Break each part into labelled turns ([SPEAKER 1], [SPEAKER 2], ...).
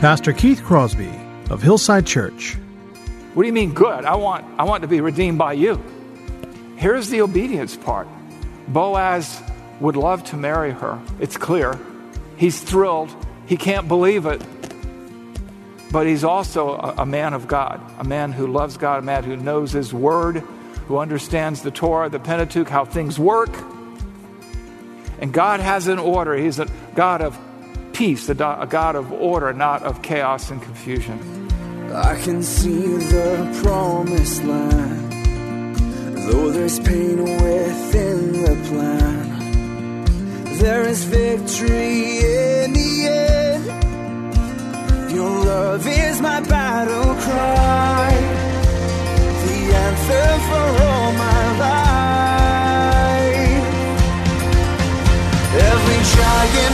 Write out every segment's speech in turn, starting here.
[SPEAKER 1] Pastor Keith Crosby of Hillside Church.
[SPEAKER 2] What do you mean good? I want I want to be redeemed by you. Here's the obedience part. Boaz would love to marry her. It's clear. He's thrilled. He can't believe it. But he's also a, a man of God, a man who loves God, a man who knows his word, who understands the Torah, the Pentateuch, how things work. And God has an order. He's a God of peace, a, God of order, not of chaos and confusion.
[SPEAKER 3] I can see the promised land, though there's pain within the plan. There is victory in the end. Your love is my battle cry, the anthem for all my life. Every fall,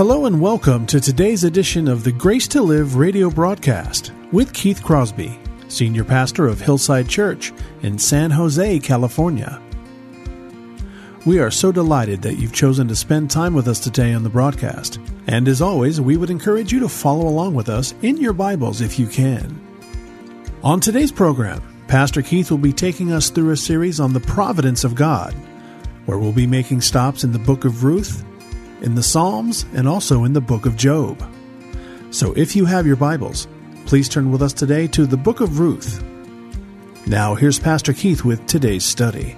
[SPEAKER 1] Hello and welcome to today's edition of the Grace to Live radio broadcast with Keith Crosby, Senior Pastor of Hillside Church in San Jose, California. We are so delighted that you've chosen to spend time with us today on the broadcast. And as always, we would encourage you to follow along with us in your Bibles if you can. On today's program, Pastor Keith will be taking us through a series on the providence of God, where we'll be making stops in the book of Ruth, in the Psalms, and also in the book of Job. So if you have your Bibles, please turn with us today to the book of Ruth. Now, here's Pastor Keith with today's study.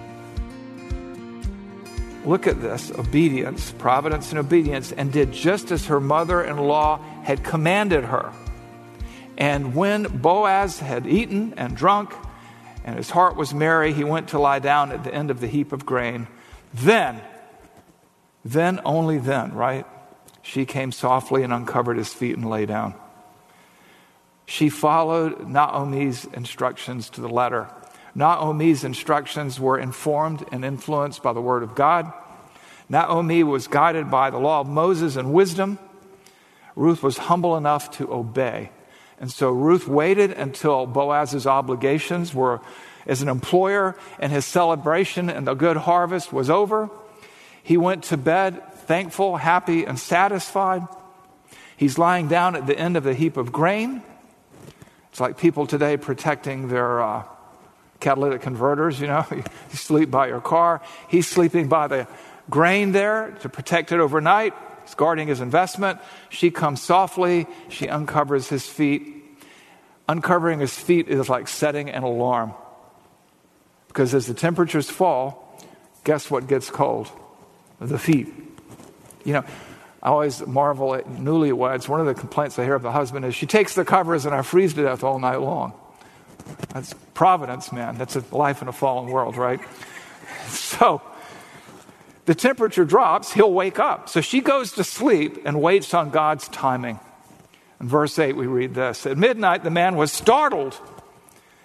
[SPEAKER 2] Look at this obedience, providence, and obedience, and did just as her mother in law had commanded her. And when Boaz had eaten and drunk, and his heart was merry, he went to lie down at the end of the heap of grain. Then, then, only then, right? She came softly and uncovered his feet and lay down. She followed Naomi's instructions to the letter. Naomi's instructions were informed and influenced by the Word of God. Naomi was guided by the law of Moses and wisdom. Ruth was humble enough to obey. And so Ruth waited until Boaz's obligations were as an employer and his celebration and the good harvest was over. He went to bed thankful, happy, and satisfied. He's lying down at the end of the heap of grain. It's like people today protecting their uh, catalytic converters, you know. you sleep by your car. He's sleeping by the grain there to protect it overnight. He's guarding his investment. She comes softly. She uncovers his feet. Uncovering his feet is like setting an alarm. Because as the temperatures fall, guess what gets cold? The feet. You know, I always marvel at newlyweds. One of the complaints I hear of the husband is she takes the covers and I freeze to death all night long. That's providence, man. That's a life in a fallen world, right? So the temperature drops, he'll wake up. So she goes to sleep and waits on God's timing. In verse 8, we read this At midnight, the man was startled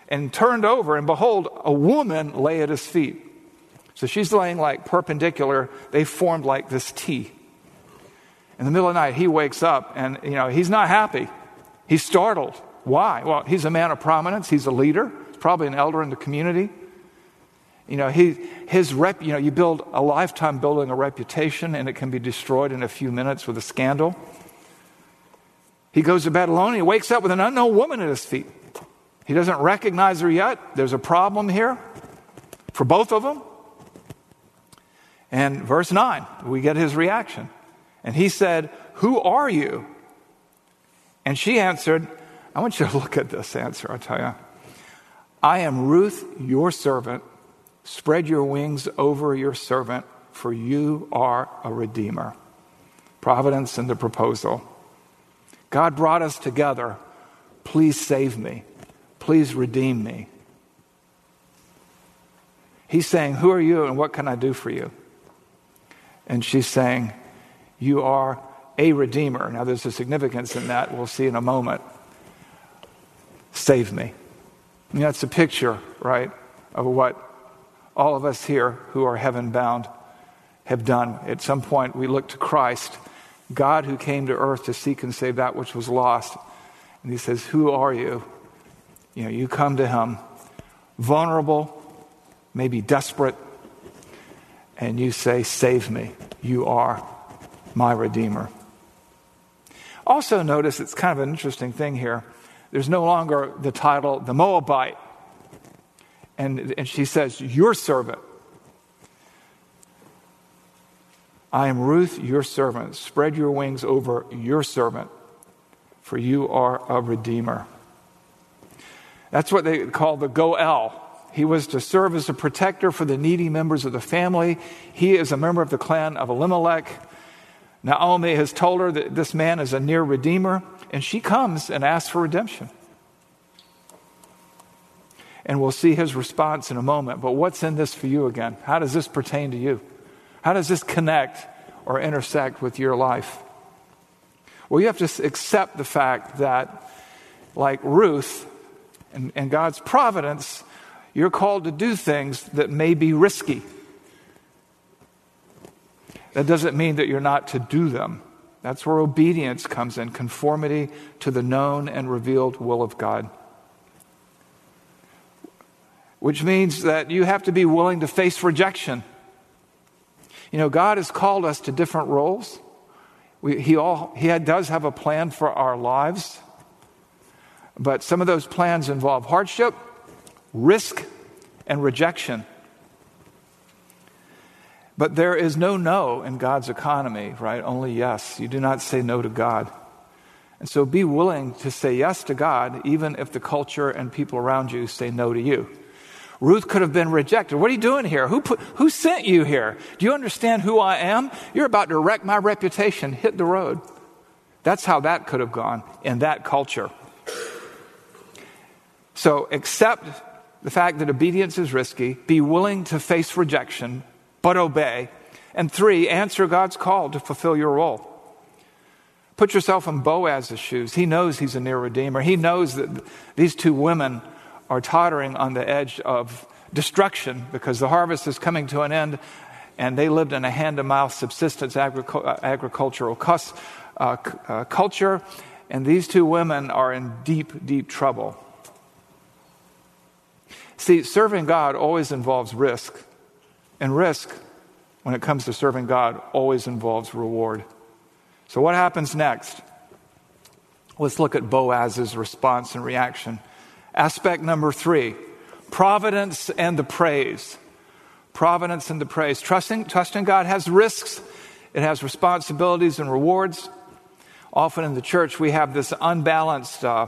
[SPEAKER 2] and turned over, and behold, a woman lay at his feet. So she's laying like perpendicular. They formed like this T. In the middle of the night, he wakes up and, you know, he's not happy. He's startled. Why? Well, he's a man of prominence. He's a leader. He's probably an elder in the community. You know, he, his rep, you know, you build a lifetime building a reputation and it can be destroyed in a few minutes with a scandal. He goes to bed alone. He wakes up with an unknown woman at his feet. He doesn't recognize her yet. There's a problem here for both of them. And verse 9, we get his reaction. And he said, Who are you? And she answered, I want you to look at this answer, I'll tell you. I am Ruth, your servant. Spread your wings over your servant, for you are a redeemer. Providence and the proposal. God brought us together. Please save me. Please redeem me. He's saying, Who are you and what can I do for you? And she's saying, You are a redeemer. Now, there's a significance in that. We'll see in a moment. Save me. And that's a picture, right, of what all of us here who are heaven bound have done. At some point, we look to Christ, God who came to earth to seek and save that which was lost. And he says, Who are you? You know, you come to him vulnerable, maybe desperate, and you say, Save me. You are my Redeemer. Also, notice it's kind of an interesting thing here. There's no longer the title, the Moabite. And, and she says, Your servant. I am Ruth, your servant. Spread your wings over your servant, for you are a redeemer. That's what they call the Goel. He was to serve as a protector for the needy members of the family. He is a member of the clan of Elimelech. Naomi has told her that this man is a near redeemer, and she comes and asks for redemption. And we'll see his response in a moment. But what's in this for you again? How does this pertain to you? How does this connect or intersect with your life? Well, you have to accept the fact that, like Ruth and, and God's providence, you're called to do things that may be risky. That doesn't mean that you're not to do them. That's where obedience comes in, conformity to the known and revealed will of God. Which means that you have to be willing to face rejection. You know, God has called us to different roles. We, he, all, he does have a plan for our lives, but some of those plans involve hardship, risk, and rejection. But there is no no in God's economy, right? Only yes. You do not say no to God. And so be willing to say yes to God, even if the culture and people around you say no to you. Ruth could have been rejected. What are you doing here? Who, put, who sent you here? Do you understand who I am? You're about to wreck my reputation. Hit the road. That's how that could have gone in that culture. So accept the fact that obedience is risky, be willing to face rejection, but obey. And three, answer God's call to fulfill your role. Put yourself in Boaz's shoes. He knows he's a near redeemer. He knows that these two women are tottering on the edge of destruction because the harvest is coming to an end and they lived in a hand to mouth subsistence agric- uh, agricultural cus- uh, uh, culture. And these two women are in deep, deep trouble. See, serving God always involves risk. And risk, when it comes to serving God, always involves reward. So, what happens next? Let's look at Boaz's response and reaction. Aspect number three providence and the praise. Providence and the praise. Trusting, trusting God has risks, it has responsibilities and rewards. Often in the church, we have this unbalanced uh,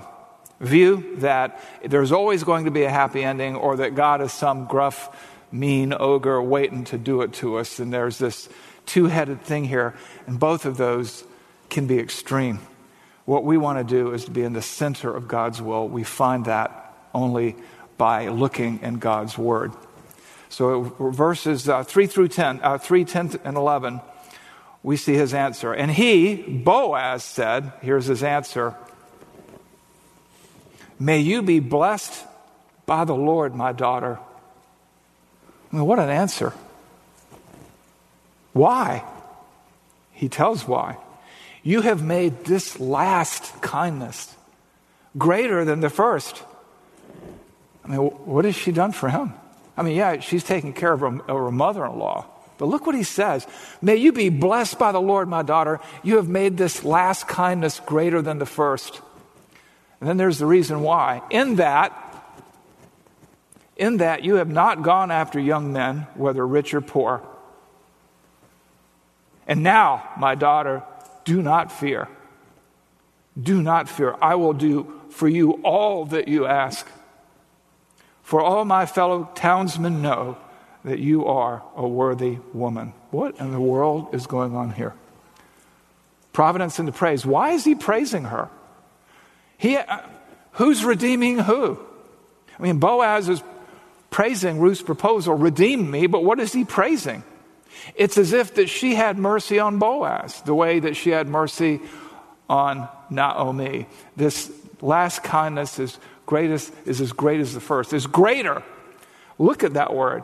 [SPEAKER 2] view that there's always going to be a happy ending or that God is some gruff, mean ogre waiting to do it to us. And there's this two headed thing here, and both of those can be extreme. What we want to do is to be in the center of God's will. We find that only by looking in God's Word. So, verses uh, 3 through 10, uh, 3, 10, and 11, we see his answer. And he, Boaz, said, here's his answer May you be blessed by the Lord, my daughter. I mean, what an answer. Why? He tells why. You have made this last kindness greater than the first. I mean, what has she done for him? I mean, yeah, she's taking care of her, her mother in law. But look what he says. May you be blessed by the Lord, my daughter. You have made this last kindness greater than the first. And then there's the reason why. In that, in that you have not gone after young men, whether rich or poor. And now, my daughter, do not fear. Do not fear. I will do for you all that you ask. For all my fellow townsmen know that you are a worthy woman. What in the world is going on here? Providence the praise. Why is he praising her? He, uh, who's redeeming who? I mean, Boaz is praising Ruth's proposal, redeem me, but what is he praising? It's as if that she had mercy on Boaz, the way that she had mercy on Naomi. This last kindness is greatest is as great as the first, is greater. Look at that word.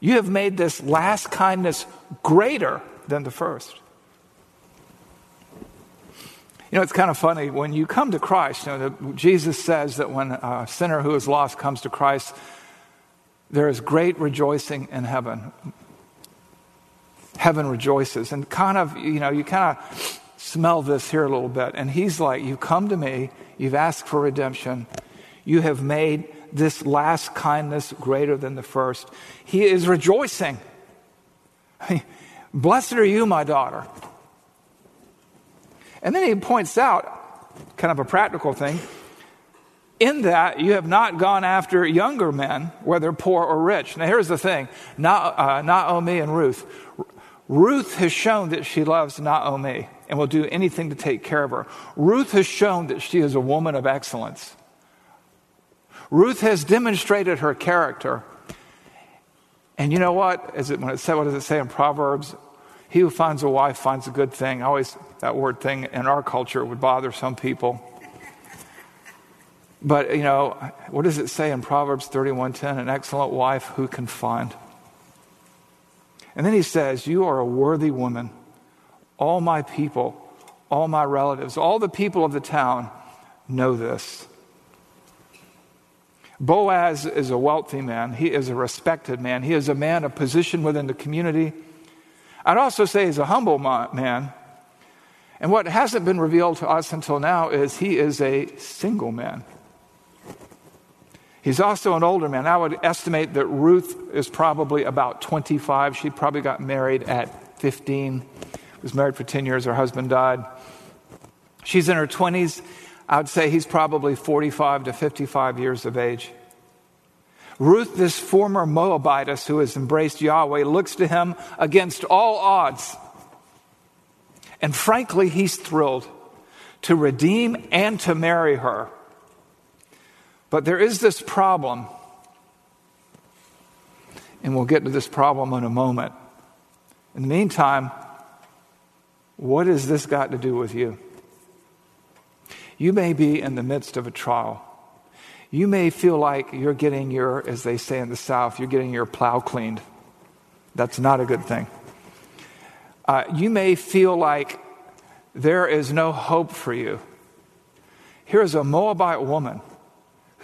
[SPEAKER 2] You have made this last kindness greater than the first. You know, it's kind of funny when you come to Christ. You know, Jesus says that when a sinner who is lost comes to Christ, there is great rejoicing in heaven. Heaven rejoices. And kind of, you know, you kind of smell this here a little bit. And he's like, You come to me, you've asked for redemption, you have made this last kindness greater than the first. He is rejoicing. Blessed are you, my daughter. And then he points out, kind of a practical thing, in that you have not gone after younger men, whether poor or rich. Now, here's the thing uh, Naomi and Ruth. Ruth has shown that she loves Naomi and will do anything to take care of her. Ruth has shown that she is a woman of excellence. Ruth has demonstrated her character. And you know what? Is it, when it said, what does it say in Proverbs? He who finds a wife finds a good thing. Always, that word thing in our culture would bother some people. But, you know, what does it say in Proverbs 31:10? An excellent wife who can find. And then he says, You are a worthy woman. All my people, all my relatives, all the people of the town know this. Boaz is a wealthy man. He is a respected man. He is a man of position within the community. I'd also say he's a humble man. And what hasn't been revealed to us until now is he is a single man. He's also an older man. I would estimate that Ruth is probably about 25. She probably got married at 15. Was married for 10 years. Her husband died. She's in her 20s. I would say he's probably 45 to 55 years of age. Ruth, this former Moabitess who has embraced Yahweh, looks to him against all odds. And frankly, he's thrilled to redeem and to marry her. But there is this problem, and we'll get to this problem in a moment. In the meantime, what has this got to do with you? You may be in the midst of a trial. You may feel like you're getting your, as they say in the South, you're getting your plow cleaned. That's not a good thing. Uh, you may feel like there is no hope for you. Here's a Moabite woman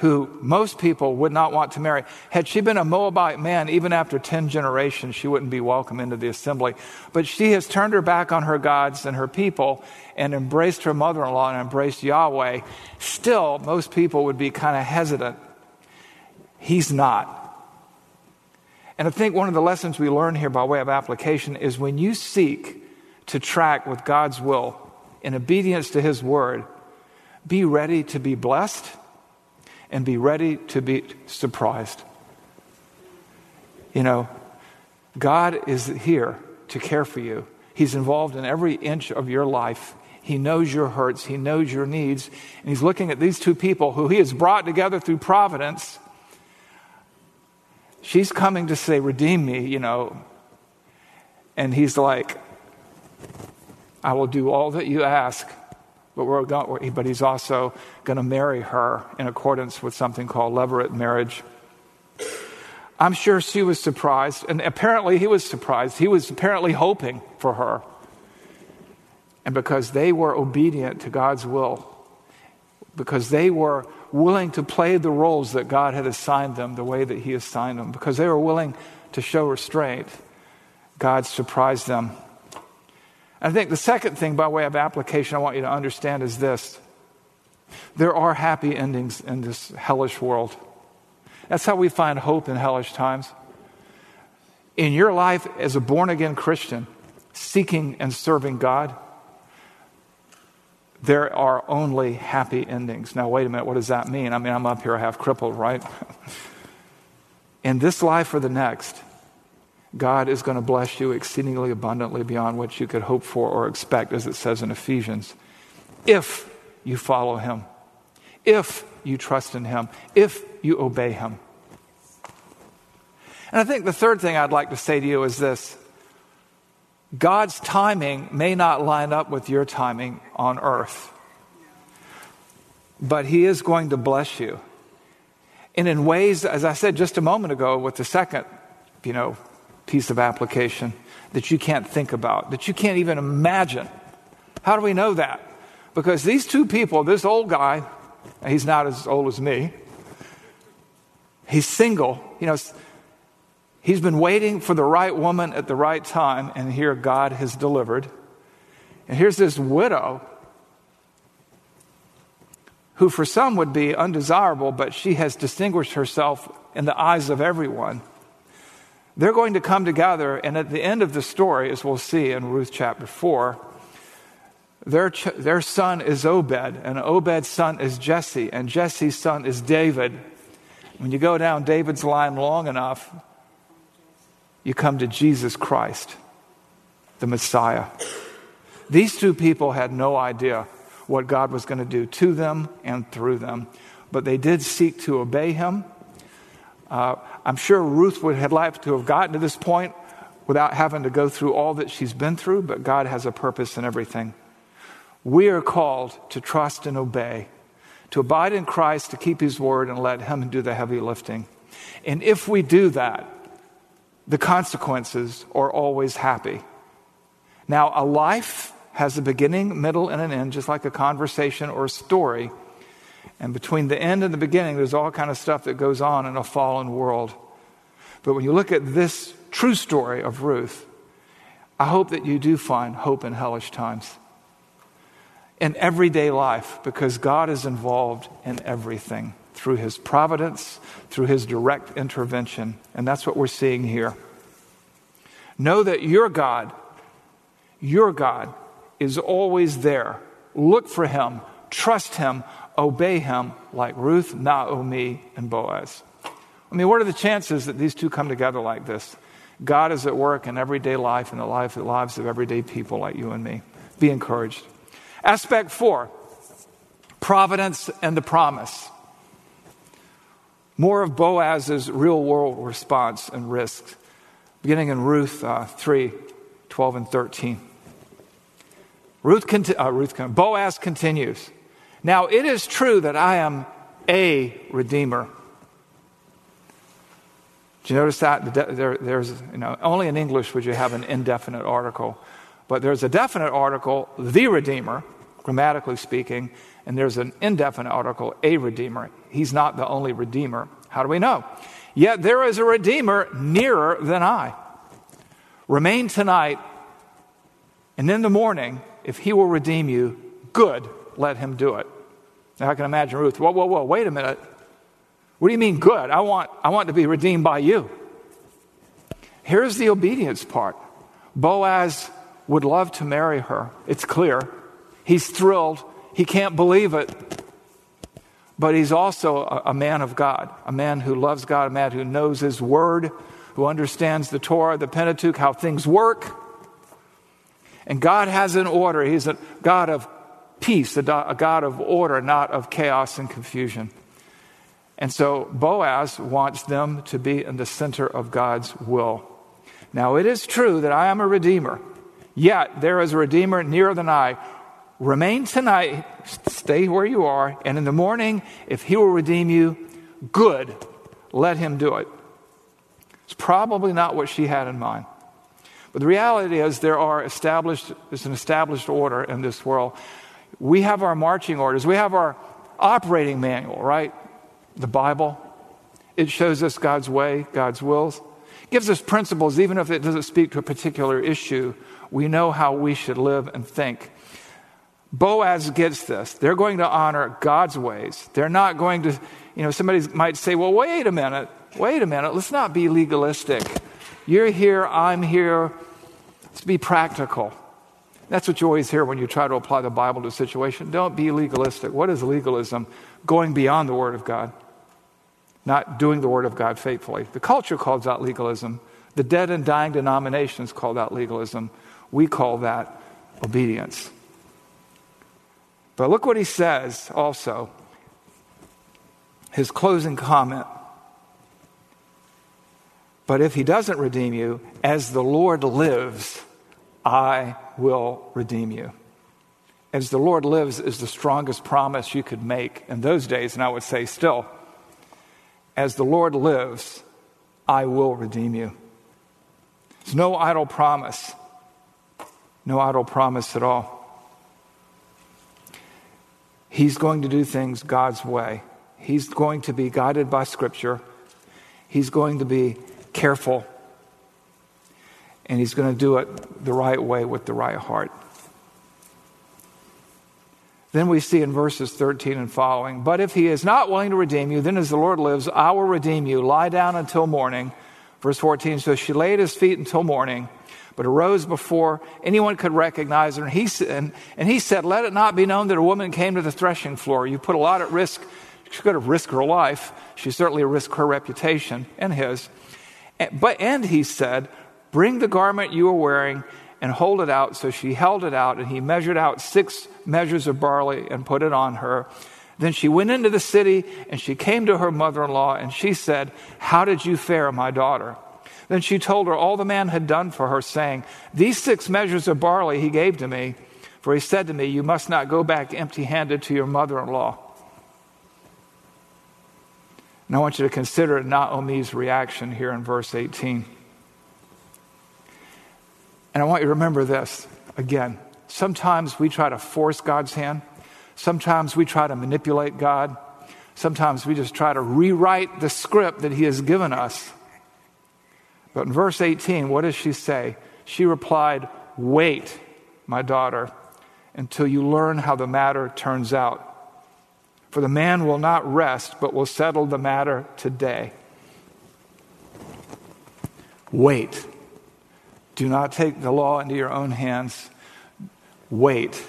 [SPEAKER 2] who most people would not want to marry. Had she been a Moabite man, even after 10 generations, she wouldn't be welcome into the assembly. But she has turned her back on her gods and her people and embraced her mother in law and embraced Yahweh. Still, most people would be kind of hesitant. He's not. And I think one of the lessons we learn here by way of application is when you seek to track with God's will in obedience to His word, be ready to be blessed and be ready to be surprised. You know, God is here to care for you. He's involved in every inch of your life. He knows your hurts, He knows your needs, and He's looking at these two people who He has brought together through providence. She's coming to say, Redeem me, you know. And He's like, I will do all that you ask. But, but he's also going to marry her in accordance with something called levirate marriage. I'm sure she was surprised, and apparently he was surprised. He was apparently hoping for her. And because they were obedient to God's will, because they were willing to play the roles that God had assigned them the way that He assigned them, because they were willing to show restraint, God surprised them I think the second thing, by way of application, I want you to understand is this there are happy endings in this hellish world. That's how we find hope in hellish times. In your life as a born again Christian, seeking and serving God, there are only happy endings. Now, wait a minute, what does that mean? I mean, I'm up here half crippled, right? in this life or the next, God is going to bless you exceedingly abundantly beyond what you could hope for or expect, as it says in Ephesians, if you follow Him, if you trust in Him, if you obey Him. And I think the third thing I'd like to say to you is this. God's timing may not line up with your timing on earth, but He is going to bless you. And in ways, as I said just a moment ago with the second, you know, piece of application that you can't think about, that you can't even imagine. How do we know that? Because these two people, this old guy, he's not as old as me, he's single, you know, he's been waiting for the right woman at the right time, and here God has delivered. And here's this widow who for some would be undesirable, but she has distinguished herself in the eyes of everyone. They're going to come together, and at the end of the story, as we'll see in Ruth chapter 4, their, ch- their son is Obed, and Obed's son is Jesse, and Jesse's son is David. When you go down David's line long enough, you come to Jesus Christ, the Messiah. These two people had no idea what God was going to do to them and through them. But they did seek to obey him. Uh, I'm sure Ruth would have liked to have gotten to this point without having to go through all that she's been through, but God has a purpose in everything. We are called to trust and obey, to abide in Christ, to keep his word, and let him do the heavy lifting. And if we do that, the consequences are always happy. Now, a life has a beginning, middle, and an end, just like a conversation or a story. And between the end and the beginning, there's all kind of stuff that goes on in a fallen world. But when you look at this true story of Ruth, I hope that you do find hope in hellish times. In everyday life, because God is involved in everything through his providence, through his direct intervention. And that's what we're seeing here. Know that your God, your God, is always there. Look for him, trust him, obey him like Ruth, Naomi, and Boaz. I mean, what are the chances that these two come together like this? God is at work in everyday life and the life, the lives of everyday people like you and me. Be encouraged. Aspect four providence and the promise. More of Boaz's real world response and risk, beginning in Ruth uh, 3 12 and 13. Ruth, conti- uh, Ruth Boaz continues. Now it is true that I am a redeemer. Do you notice that? There, there's, you know, only in English would you have an indefinite article, but there's a definite article, the redeemer, grammatically speaking, and there's an indefinite article, a redeemer. He's not the only redeemer. How do we know? Yet there is a redeemer nearer than I. Remain tonight, and in the morning if he will redeem you, good, let him do it. Now I can imagine Ruth, whoa, whoa, whoa, wait a minute. What do you mean good? I want, I want to be redeemed by you. Here's the obedience part Boaz would love to marry her. It's clear. He's thrilled. He can't believe it. But he's also a, a, man of God, a man who loves God, a man who knows his word, who understands the Torah, the Pentateuch, how things work. And God has an order. He's a God of peace, a, God of order, not of chaos and confusion. And so Boaz wants them to be in the center of God's will. Now, it is true that I am a redeemer, yet there is a redeemer nearer than I. Remain tonight, stay where you are, and in the morning, if he will redeem you, good, let him do it. It's probably not what she had in mind. But the reality is, there are established, there's an established order in this world. We have our marching orders, we have our operating manual, right? The Bible. It shows us God's way, God's wills. Gives us principles, even if it doesn't speak to a particular issue. We know how we should live and think. Boaz gets this. They're going to honor God's ways. They're not going to, you know, somebody might say, well, wait a minute, wait a minute, let's not be legalistic. You're here, I'm here. Let's be practical. That's what you always hear when you try to apply the Bible to a situation. Don't be legalistic. What is legalism? Going beyond the Word of God, not doing the Word of God faithfully. The culture calls that legalism. The dead and dying denominations call that legalism. We call that obedience. But look what he says also. His closing comment but if he doesn't redeem you, as the Lord lives, I will redeem you. As the Lord lives is the strongest promise you could make in those days, and I would say still. As the Lord lives, I will redeem you. It's no idle promise. No idle promise at all. He's going to do things God's way. He's going to be guided by Scripture. He's going to be careful. And he's going to do it the right way with the right heart. Then we see in verses 13 and following, but if he is not willing to redeem you, then as the Lord lives, I will redeem you. Lie down until morning. Verse 14, so she lay at his feet until morning, but arose before anyone could recognize her. And he, and, and he said, Let it not be known that a woman came to the threshing floor. You put a lot at risk. She could have risked her life. She certainly risked her reputation and his. But, and he said, Bring the garment you are wearing and hold it out. So she held it out, and he measured out six measures of barley and put it on her. Then she went into the city, and she came to her mother in law, and she said, How did you fare, my daughter? Then she told her all the man had done for her, saying, These six measures of barley he gave to me, for he said to me, You must not go back empty handed to your mother in law. And I want you to consider Naomi's reaction here in verse 18. And I want you to remember this again. Sometimes we try to force God's hand. Sometimes we try to manipulate God. Sometimes we just try to rewrite the script that He has given us. But in verse 18, what does she say? She replied, Wait, my daughter, until you learn how the matter turns out. For the man will not rest, but will settle the matter today. Wait. Do not take the law into your own hands. Wait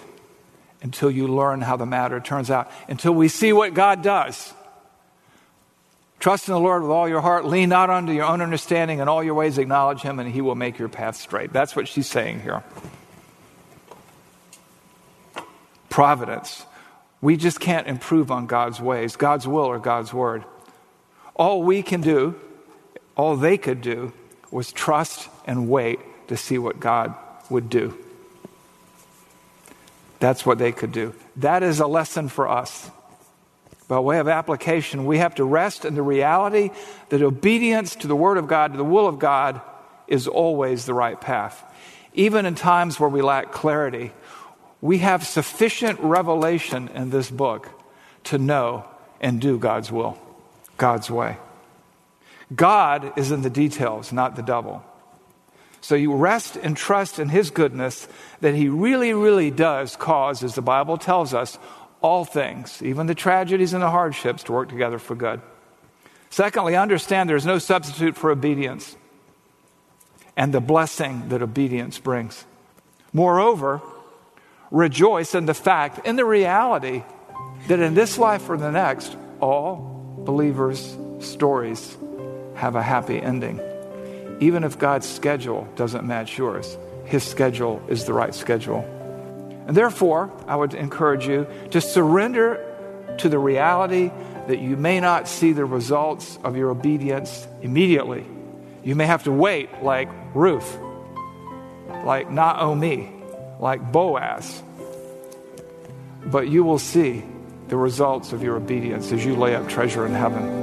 [SPEAKER 2] until you learn how the matter turns out, until we see what God does. Trust in the Lord with all your heart. Lean not unto your own understanding. In all your ways, acknowledge Him, and He will make your path straight. That's what she's saying here. Providence. We just can't improve on God's ways, God's will, or God's word. All we can do, all they could do, was trust and wait to see what God would do. That's what they could do. That is a lesson for us. By way of application, we have to rest in the reality that obedience to the Word of God, to the will of God, is always the right path. Even in times where we lack clarity, we have sufficient revelation in this book to know and do God's will, God's way. God is in the details, not the devil. So you rest and trust in His goodness that He really, really does cause, as the Bible tells us, all things, even the tragedies and the hardships, to work together for good. Secondly, understand there's no substitute for obedience and the blessing that obedience brings. Moreover, rejoice in the fact, in the reality, that in this life or the next, all believers' stories have a happy ending even if God's schedule doesn't match yours, His schedule is the right schedule. And therefore, I would encourage you to surrender to the reality that you may not see the results of your obedience immediately. You may have to wait, like Ruth, like Naomi, like Boaz. But you will see the results of your obedience as you lay up treasure in heaven.